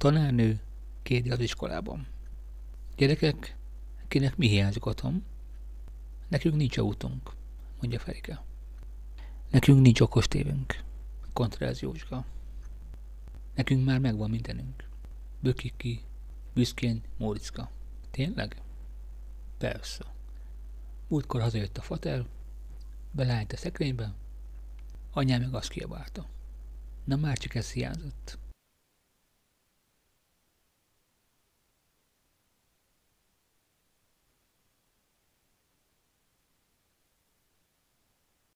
tanárnő kérdi az iskolában. Gyerekek, kinek mi hiányzik otthon? Nekünk nincs autónk, mondja Ferike. Nekünk nincs okos tévünk, kontráz Józska. Nekünk már megvan mindenünk. Bökik ki, büszkén Móriczka. Tényleg? Persze. Múltkor hazajött a fater, beleállt a szekrénybe, anyám meg azt kiabálta. Na már csak ez hiányzott.